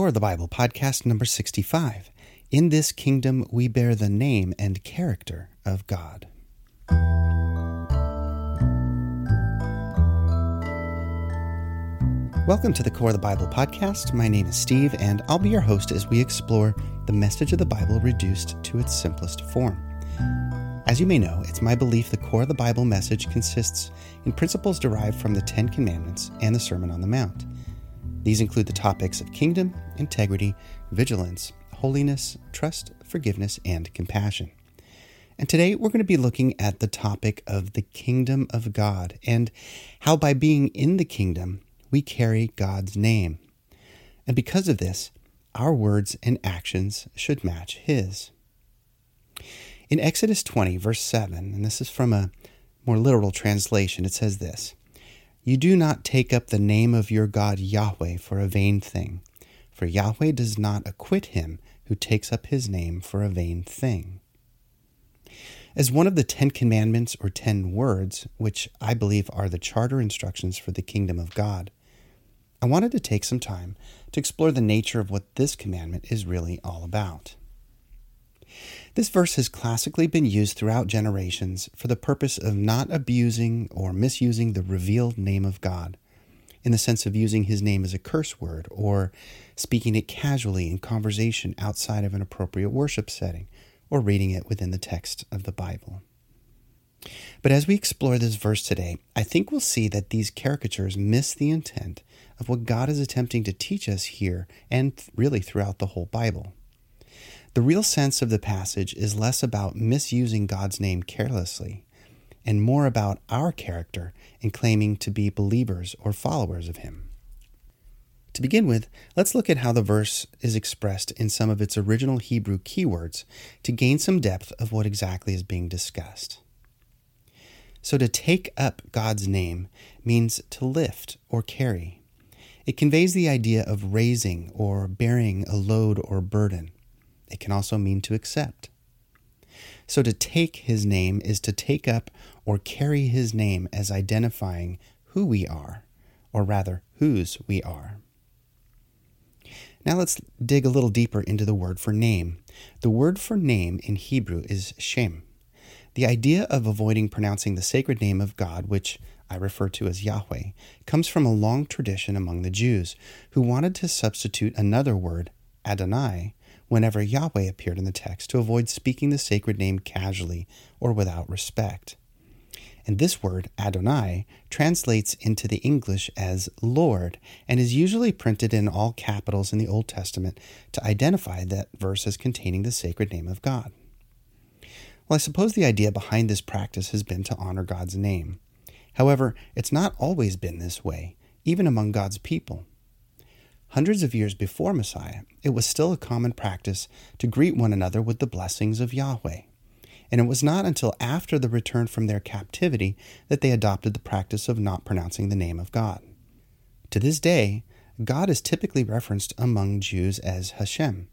Core of the Bible, podcast number 65. In this kingdom, we bear the name and character of God. Welcome to the Core of the Bible podcast. My name is Steve, and I'll be your host as we explore the message of the Bible reduced to its simplest form. As you may know, it's my belief the core of the Bible message consists in principles derived from the Ten Commandments and the Sermon on the Mount. These include the topics of kingdom, integrity, vigilance, holiness, trust, forgiveness, and compassion. And today we're going to be looking at the topic of the kingdom of God and how by being in the kingdom, we carry God's name. And because of this, our words and actions should match His. In Exodus 20, verse 7, and this is from a more literal translation, it says this you do not take up the name of your God Yahweh for a vain thing, for Yahweh does not acquit him who takes up his name for a vain thing. As one of the Ten Commandments or Ten Words, which I believe are the charter instructions for the kingdom of God, I wanted to take some time to explore the nature of what this commandment is really all about. This verse has classically been used throughout generations for the purpose of not abusing or misusing the revealed name of God, in the sense of using his name as a curse word or speaking it casually in conversation outside of an appropriate worship setting or reading it within the text of the Bible. But as we explore this verse today, I think we'll see that these caricatures miss the intent of what God is attempting to teach us here and really throughout the whole Bible. The real sense of the passage is less about misusing God's name carelessly and more about our character in claiming to be believers or followers of Him. To begin with, let's look at how the verse is expressed in some of its original Hebrew keywords to gain some depth of what exactly is being discussed. So, to take up God's name means to lift or carry. It conveys the idea of raising or bearing a load or burden. It can also mean to accept. So to take his name is to take up or carry his name as identifying who we are, or rather, whose we are. Now let's dig a little deeper into the word for name. The word for name in Hebrew is Shem. The idea of avoiding pronouncing the sacred name of God, which I refer to as Yahweh, comes from a long tradition among the Jews who wanted to substitute another word, Adonai, whenever Yahweh appeared in the text to avoid speaking the sacred name casually or without respect. And this word, Adonai, translates into the English as Lord and is usually printed in all capitals in the Old Testament to identify that verse as containing the sacred name of God. Well, I suppose the idea behind this practice has been to honor God's name. However, it's not always been this way, even among God's people. Hundreds of years before Messiah, it was still a common practice to greet one another with the blessings of Yahweh. And it was not until after the return from their captivity that they adopted the practice of not pronouncing the name of God. To this day, God is typically referenced among Jews as Hashem,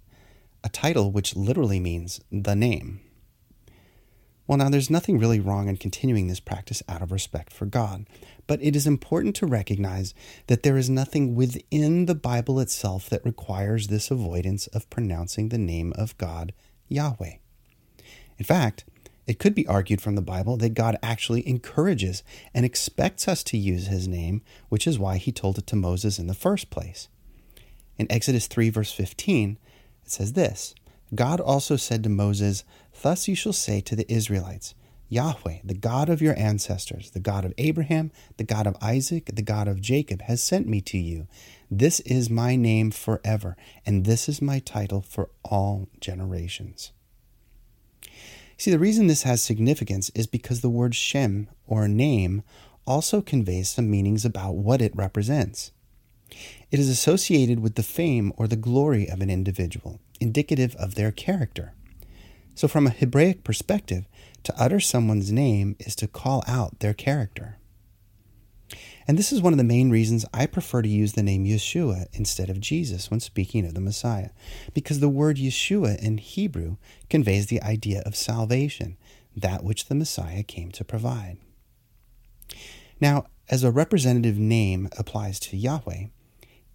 a title which literally means the name. Well, now there's nothing really wrong in continuing this practice out of respect for God, but it is important to recognize that there is nothing within the Bible itself that requires this avoidance of pronouncing the name of God, Yahweh. In fact, it could be argued from the Bible that God actually encourages and expects us to use his name, which is why he told it to Moses in the first place. In Exodus 3, verse 15, it says this God also said to Moses, Thus you shall say to the Israelites, Yahweh, the God of your ancestors, the God of Abraham, the God of Isaac, the God of Jacob, has sent me to you. This is my name forever, and this is my title for all generations. See, the reason this has significance is because the word Shem, or name, also conveys some meanings about what it represents. It is associated with the fame or the glory of an individual, indicative of their character. So, from a Hebraic perspective, to utter someone's name is to call out their character. And this is one of the main reasons I prefer to use the name Yeshua instead of Jesus when speaking of the Messiah, because the word Yeshua in Hebrew conveys the idea of salvation, that which the Messiah came to provide. Now, as a representative name applies to Yahweh,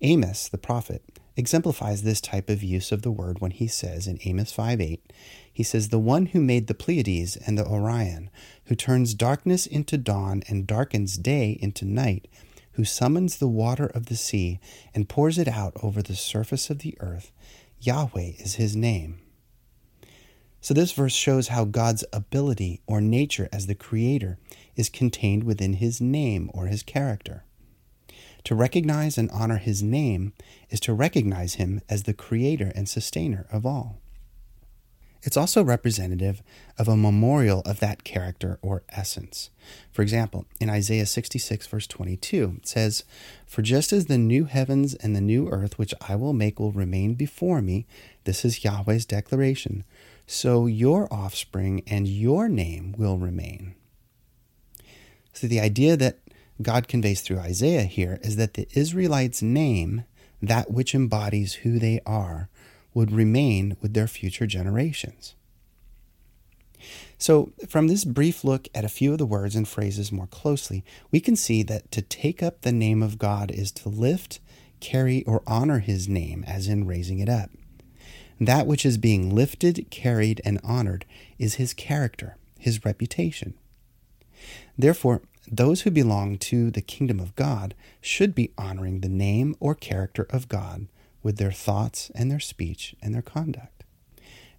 Amos, the prophet, exemplifies this type of use of the word when he says in Amos 5 8, he says, The one who made the Pleiades and the Orion, who turns darkness into dawn and darkens day into night, who summons the water of the sea and pours it out over the surface of the earth, Yahweh is his name. So, this verse shows how God's ability or nature as the Creator is contained within His name or His character. To recognize and honor His name is to recognize Him as the Creator and Sustainer of all. It's also representative of a memorial of that character or essence. For example, in Isaiah 66, verse 22, it says, For just as the new heavens and the new earth which I will make will remain before me, this is Yahweh's declaration, so your offspring and your name will remain. So the idea that God conveys through Isaiah here is that the Israelites' name, that which embodies who they are, would remain with their future generations. So, from this brief look at a few of the words and phrases more closely, we can see that to take up the name of God is to lift, carry, or honor his name, as in raising it up. That which is being lifted, carried, and honored is his character, his reputation. Therefore, those who belong to the kingdom of God should be honoring the name or character of God with their thoughts and their speech and their conduct.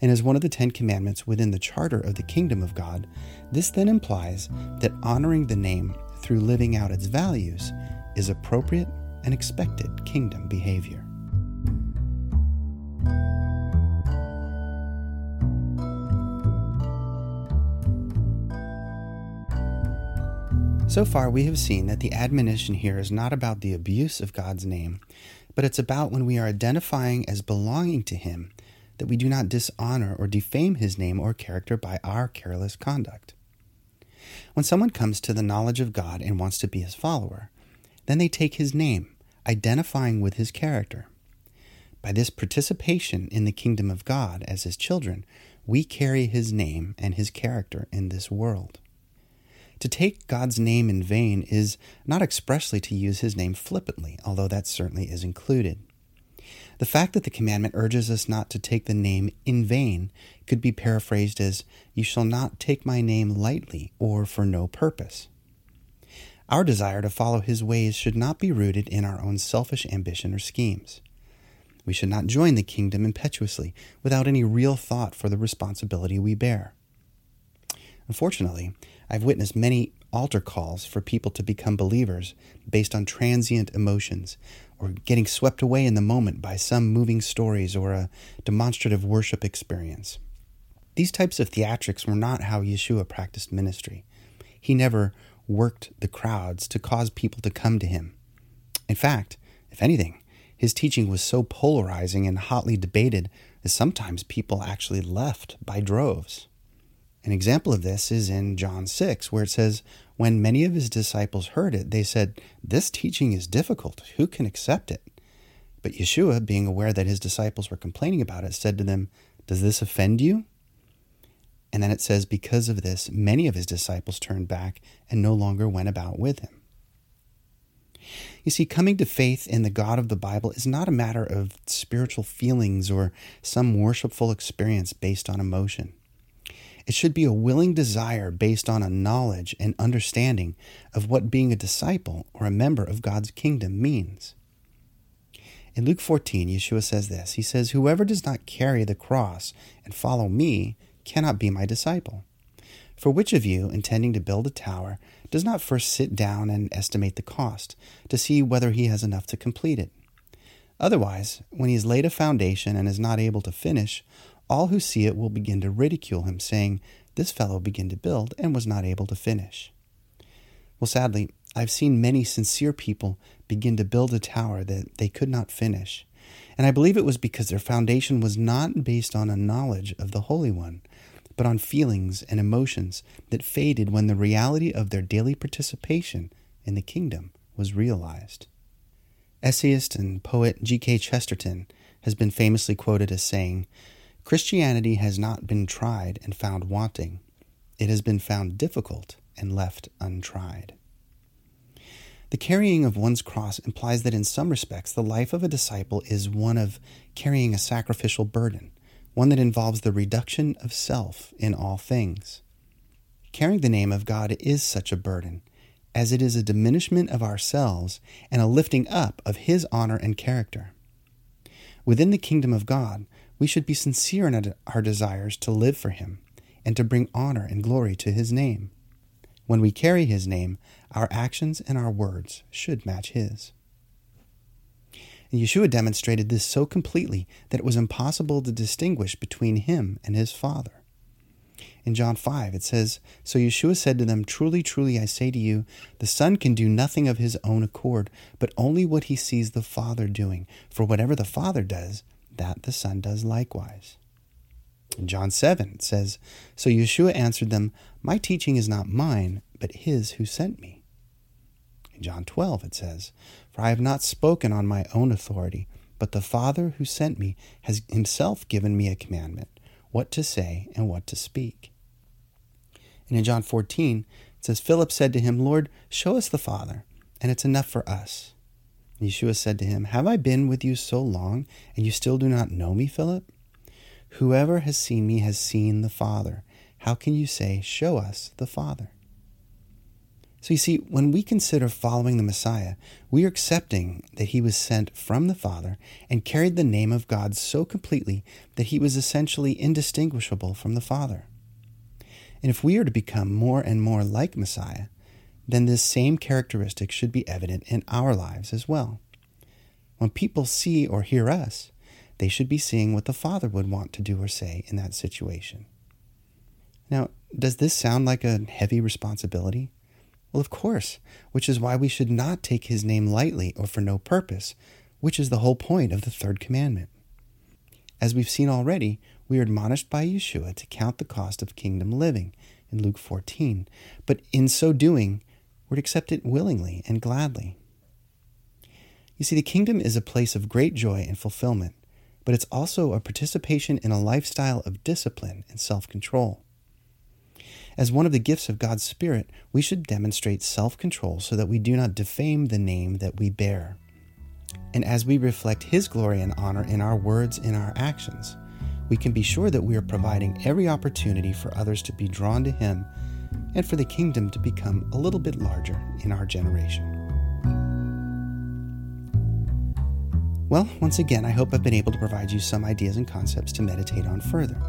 And as one of the Ten Commandments within the charter of the kingdom of God, this then implies that honoring the name through living out its values is appropriate and expected kingdom behavior. So far, we have seen that the admonition here is not about the abuse of God's name, but it's about when we are identifying as belonging to Him that we do not dishonor or defame His name or character by our careless conduct. When someone comes to the knowledge of God and wants to be His follower, then they take His name, identifying with His character. By this participation in the kingdom of God as His children, we carry His name and His character in this world. To take God's name in vain is not expressly to use his name flippantly, although that certainly is included. The fact that the commandment urges us not to take the name in vain could be paraphrased as, You shall not take my name lightly or for no purpose. Our desire to follow his ways should not be rooted in our own selfish ambition or schemes. We should not join the kingdom impetuously without any real thought for the responsibility we bear. Unfortunately, I've witnessed many altar calls for people to become believers based on transient emotions or getting swept away in the moment by some moving stories or a demonstrative worship experience. These types of theatrics were not how Yeshua practiced ministry. He never worked the crowds to cause people to come to him. In fact, if anything, his teaching was so polarizing and hotly debated that sometimes people actually left by droves. An example of this is in John 6, where it says, When many of his disciples heard it, they said, This teaching is difficult. Who can accept it? But Yeshua, being aware that his disciples were complaining about it, said to them, Does this offend you? And then it says, Because of this, many of his disciples turned back and no longer went about with him. You see, coming to faith in the God of the Bible is not a matter of spiritual feelings or some worshipful experience based on emotion. It should be a willing desire based on a knowledge and understanding of what being a disciple or a member of God's kingdom means. In Luke 14, Yeshua says this He says, Whoever does not carry the cross and follow me cannot be my disciple. For which of you, intending to build a tower, does not first sit down and estimate the cost, to see whether he has enough to complete it? Otherwise, when he has laid a foundation and is not able to finish, all who see it will begin to ridicule him, saying, This fellow began to build and was not able to finish. Well, sadly, I've seen many sincere people begin to build a tower that they could not finish. And I believe it was because their foundation was not based on a knowledge of the Holy One, but on feelings and emotions that faded when the reality of their daily participation in the kingdom was realized. Essayist and poet G.K. Chesterton has been famously quoted as saying, Christianity has not been tried and found wanting. It has been found difficult and left untried. The carrying of one's cross implies that in some respects the life of a disciple is one of carrying a sacrificial burden, one that involves the reduction of self in all things. Carrying the name of God is such a burden, as it is a diminishment of ourselves and a lifting up of His honor and character. Within the kingdom of God, we should be sincere in our desires to live for Him and to bring honor and glory to His name. When we carry His name, our actions and our words should match His. And Yeshua demonstrated this so completely that it was impossible to distinguish between Him and His Father. In John 5, it says, So Yeshua said to them, Truly, truly, I say to you, the Son can do nothing of his own accord, but only what he sees the Father doing. For whatever the Father does, that the Son does likewise. In John 7, it says, So Yeshua answered them, My teaching is not mine, but his who sent me. In John 12, it says, For I have not spoken on my own authority, but the Father who sent me has himself given me a commandment, what to say and what to speak. And in John 14, it says, Philip said to him, Lord, show us the Father, and it's enough for us. And Yeshua said to him, Have I been with you so long, and you still do not know me, Philip? Whoever has seen me has seen the Father. How can you say, Show us the Father? So you see, when we consider following the Messiah, we are accepting that he was sent from the Father and carried the name of God so completely that he was essentially indistinguishable from the Father. And if we are to become more and more like Messiah, then this same characteristic should be evident in our lives as well. When people see or hear us, they should be seeing what the Father would want to do or say in that situation. Now, does this sound like a heavy responsibility? Well, of course, which is why we should not take his name lightly or for no purpose, which is the whole point of the third commandment. As we've seen already, we are admonished by Yeshua to count the cost of kingdom living in Luke 14, but in so doing, we're to accept it willingly and gladly. You see, the kingdom is a place of great joy and fulfillment, but it's also a participation in a lifestyle of discipline and self control. As one of the gifts of God's Spirit, we should demonstrate self control so that we do not defame the name that we bear. And as we reflect His glory and honor in our words and our actions, we can be sure that we are providing every opportunity for others to be drawn to Him and for the kingdom to become a little bit larger in our generation. Well, once again, I hope I've been able to provide you some ideas and concepts to meditate on further.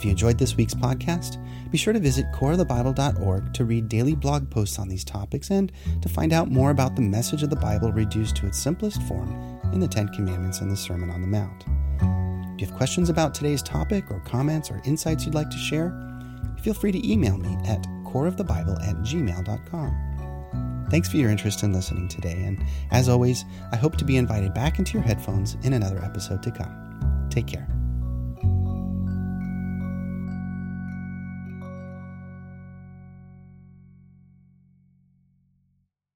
If you enjoyed this week's podcast, be sure to visit coreofthebible.org to read daily blog posts on these topics and to find out more about the message of the Bible reduced to its simplest form in the Ten Commandments and the Sermon on the Mount. If you have questions about today's topic or comments or insights you'd like to share, feel free to email me at coreofthebible at gmail.com. Thanks for your interest in listening today, and as always, I hope to be invited back into your headphones in another episode to come. Take care.